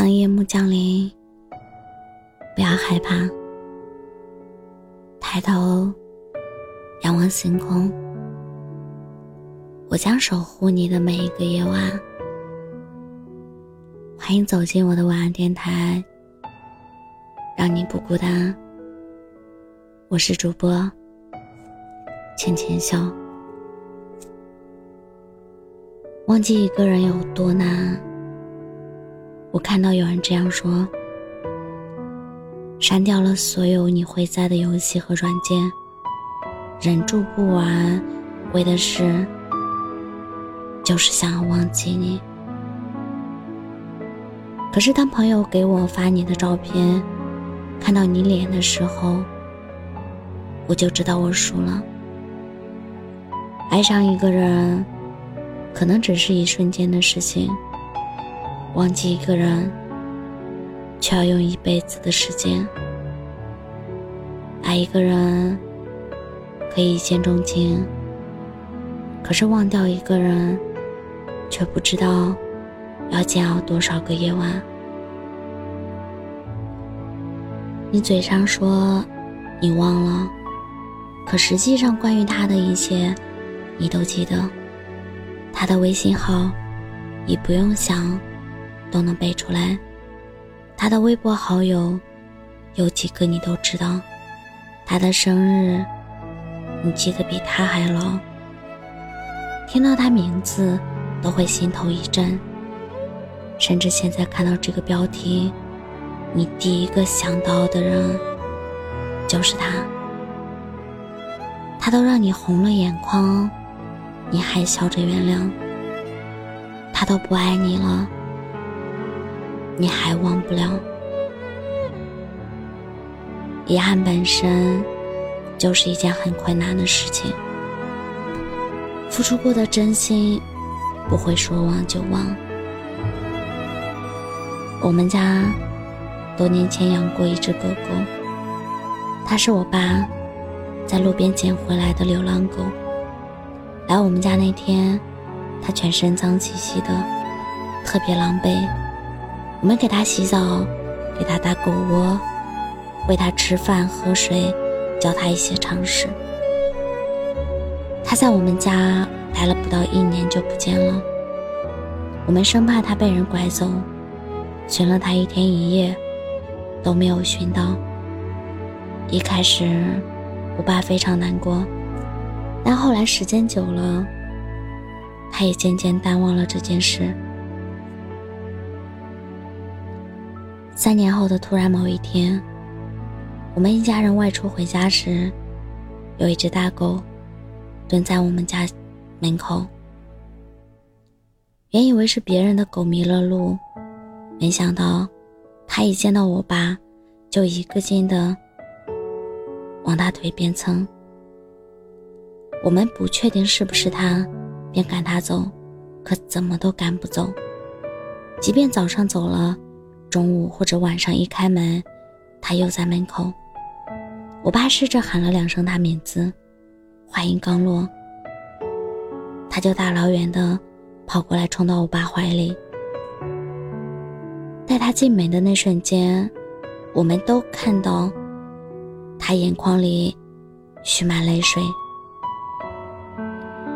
当夜幕降临，不要害怕，抬头仰望星空，我将守护你的每一个夜晚。欢迎走进我的晚安电台，让你不孤单。我是主播浅浅笑。忘记一个人有多难？我看到有人这样说：删掉了所有你会在的游戏和软件，忍住不玩，为的是就是想要忘记你。可是当朋友给我发你的照片，看到你脸的时候，我就知道我输了。爱上一个人，可能只是一瞬间的事情。忘记一个人，却要用一辈子的时间；爱一个人，可以一见钟情，可是忘掉一个人，却不知道要煎熬多少个夜晚。你嘴上说你忘了，可实际上关于他的一切，你都记得。他的微信号，你不用想。都能背出来，他的微博好友有几个你都知道，他的生日你记得比他还牢，听到他名字都会心头一震，甚至现在看到这个标题，你第一个想到的人就是他，他都让你红了眼眶，你还笑着原谅，他都不爱你了。你还忘不了，遗憾本身就是一件很困难的事情。付出过的真心不会说忘就忘。我们家多年前养过一只狗狗，它是我爸在路边捡回来的流浪狗。来我们家那天，它全身脏兮兮的，特别狼狈。我们给它洗澡，给它搭狗窝，喂它吃饭喝水，教它一些常识。它在我们家待了不到一年就不见了，我们生怕它被人拐走，寻了它一天一夜都没有寻到。一开始，我爸非常难过，但后来时间久了，他也渐渐淡忘了这件事。三年后的突然某一天，我们一家人外出回家时，有一只大狗蹲在我们家门口。原以为是别人的狗迷了路，没想到它一见到我爸，就一个劲的往他腿边蹭。我们不确定是不是他，便赶他走，可怎么都赶不走。即便早上走了。中午或者晚上一开门，他又在门口。我爸试着喊了两声他名字，话音刚落，他就大老远的跑过来，冲到我爸怀里。带他进门的那瞬间，我们都看到他眼眶里蓄满泪水。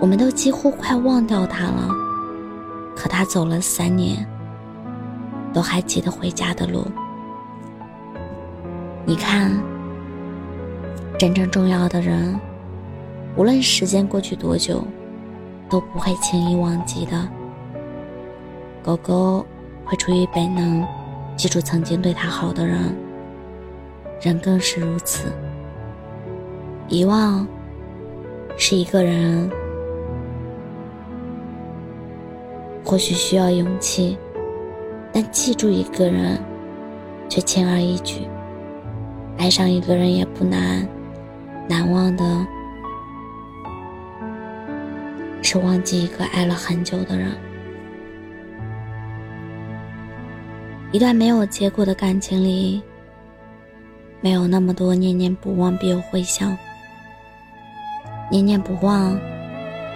我们都几乎快忘掉他了，可他走了三年。都还记得回家的路。你看，真正重要的人，无论时间过去多久，都不会轻易忘记的。狗狗会出于本能记住曾经对它好的人，人更是如此。遗忘是一个人或许需要勇气。但记住一个人，却轻而易举；爱上一个人也不难，难忘的是忘记一个爱了很久的人。一段没有结果的感情里，没有那么多念念不忘必有回响，念念不忘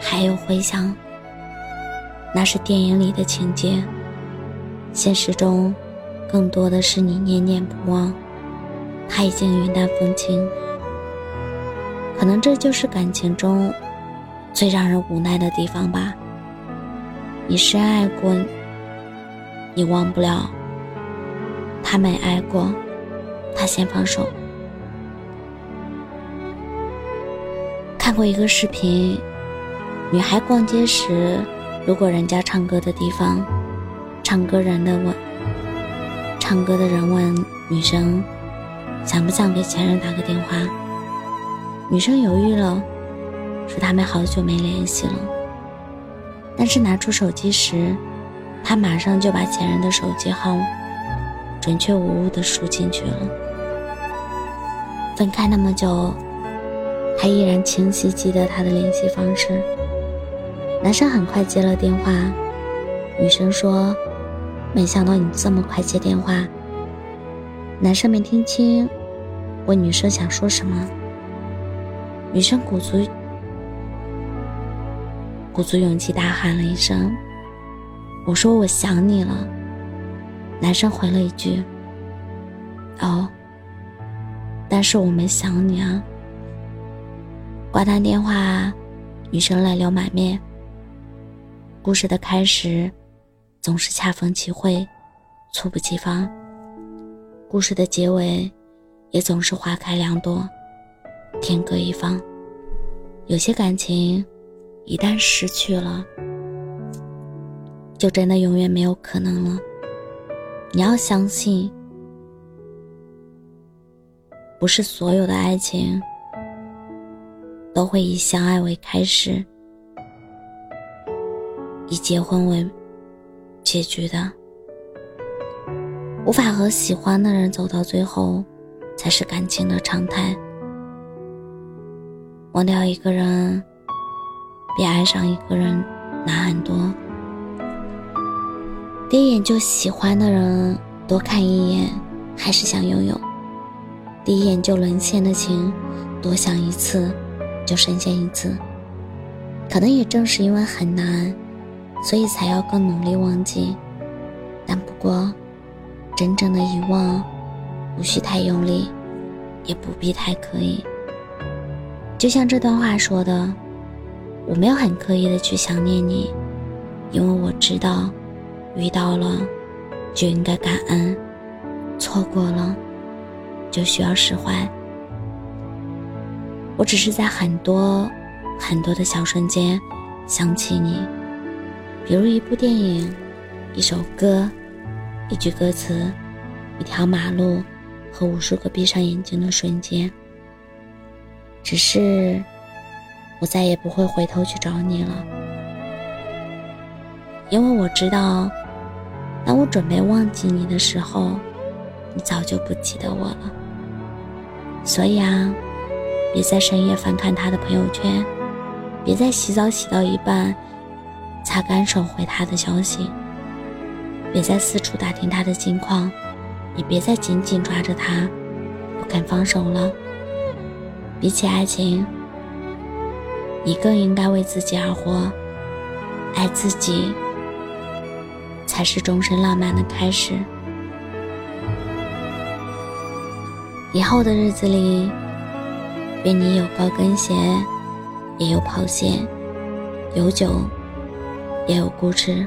还有回响，那是电影里的情节。现实中，更多的是你念念不忘，他已经云淡风轻。可能这就是感情中最让人无奈的地方吧。你深爱过，你忘不了；他没爱过，他先放手。看过一个视频，女孩逛街时，路过人家唱歌的地方，唱歌人的问，唱歌的人问女生，想不想给前任打个电话？女生犹豫了，说他们好久没联系了。但是拿出手机时，他马上就把前任的手机号准确无误地输进去了。分开那么久，他依然清晰记得他的联系方式。男生很快接了电话，女生说：“没想到你这么快接电话。”男生没听清，问女生想说什么。女生鼓足鼓足勇气大喊了一声：“我说我想你了。”男生回了一句：“哦，但是我没想你啊。”挂断电话，女生泪流满面。故事的开始总是恰逢其会，猝不及防；故事的结尾也总是花开两朵。天各一方，有些感情一旦失去了，就真的永远没有可能了。你要相信，不是所有的爱情都会以相爱为开始，以结婚为结局的。无法和喜欢的人走到最后，才是感情的常态。忘掉一个人，比爱上一个人难很多。第一眼就喜欢的人，多看一眼还是想拥有；第一眼就沦陷的情，多想一次就深陷一次。可能也正是因为很难，所以才要更努力忘记。但不过，真正的遗忘，无需太用力，也不必太刻意。就像这段话说的，我没有很刻意的去想念你，因为我知道，遇到了就应该感恩，错过了就需要释怀。我只是在很多很多的小瞬间想起你，比如一部电影、一首歌、一句歌词、一条马路和无数个闭上眼睛的瞬间。只是，我再也不会回头去找你了，因为我知道，当我准备忘记你的时候，你早就不记得我了。所以啊，别在深夜翻看他的朋友圈，别在洗澡洗到一半，擦干手回他的消息，别再四处打听他的近况，也别再紧紧抓着他，不肯放手了。比起爱情，你更应该为自己而活。爱自己，才是终身浪漫的开始。以后的日子里，愿你有高跟鞋，也有跑鞋；有酒，也有固执。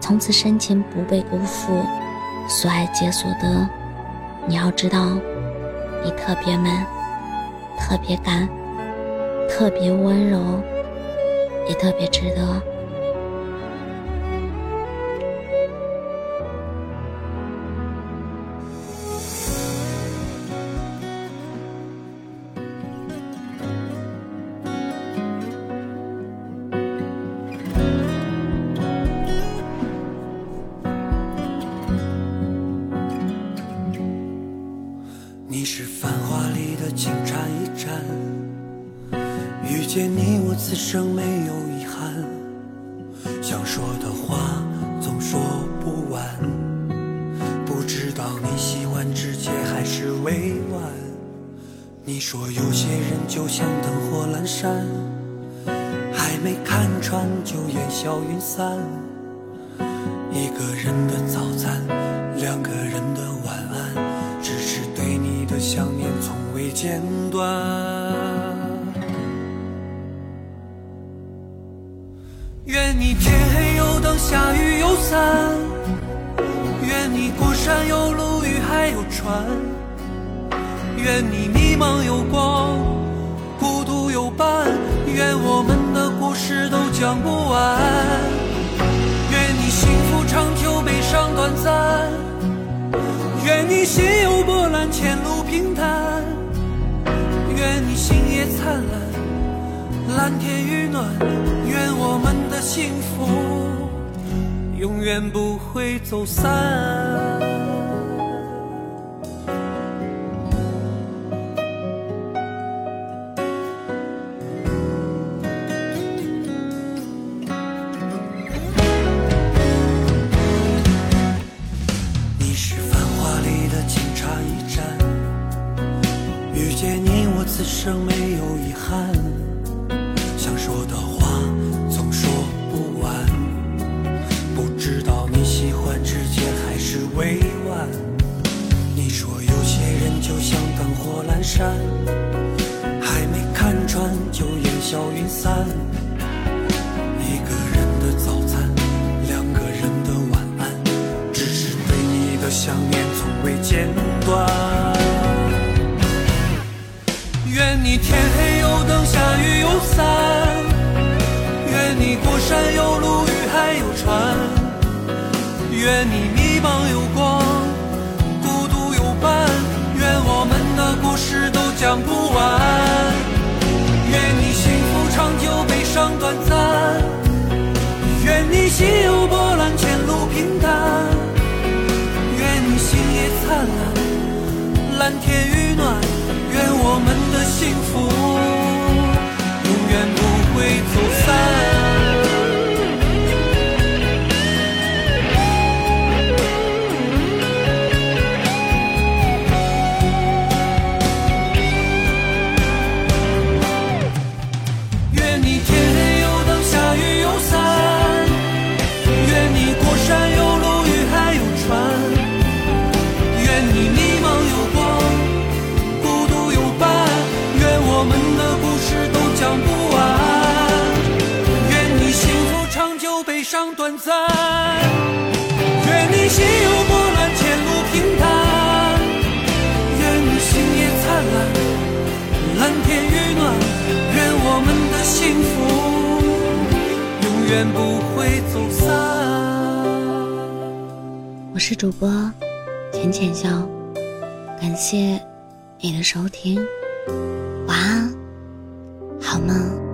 从此深情不被辜负，所爱皆所得。你要知道，你特别美。特别干，特别温柔，也特别值得。生没有遗憾，想说的话总说不完，不知道你喜欢直接还是委婉。你说有些人就像灯火阑珊，还没看穿就烟消云散，一个人的早餐。两个人的晚安，只是对你的想念从未间断。愿你天黑有灯，下雨有伞。愿你过山有路，遇还有船。愿你迷茫有光，孤独有伴。愿我们的故事都讲不完。愿你幸福长久，悲伤短暂。愿你心有波澜，前路平坦。愿你星夜灿烂，蓝天与暖。愿我们的幸福永远不会走散。间断。愿你天黑有灯，下雨有伞。愿你过山有路，遇海有船。愿你迷茫有光，孤独有伴。愿我们的故事都讲不完。愿你幸福长久，悲伤短暂。愿你心有灿烂，蓝天与暖。愿我们的幸福永远不会走散。是主播浅浅笑，感谢你的收听，晚安，好梦。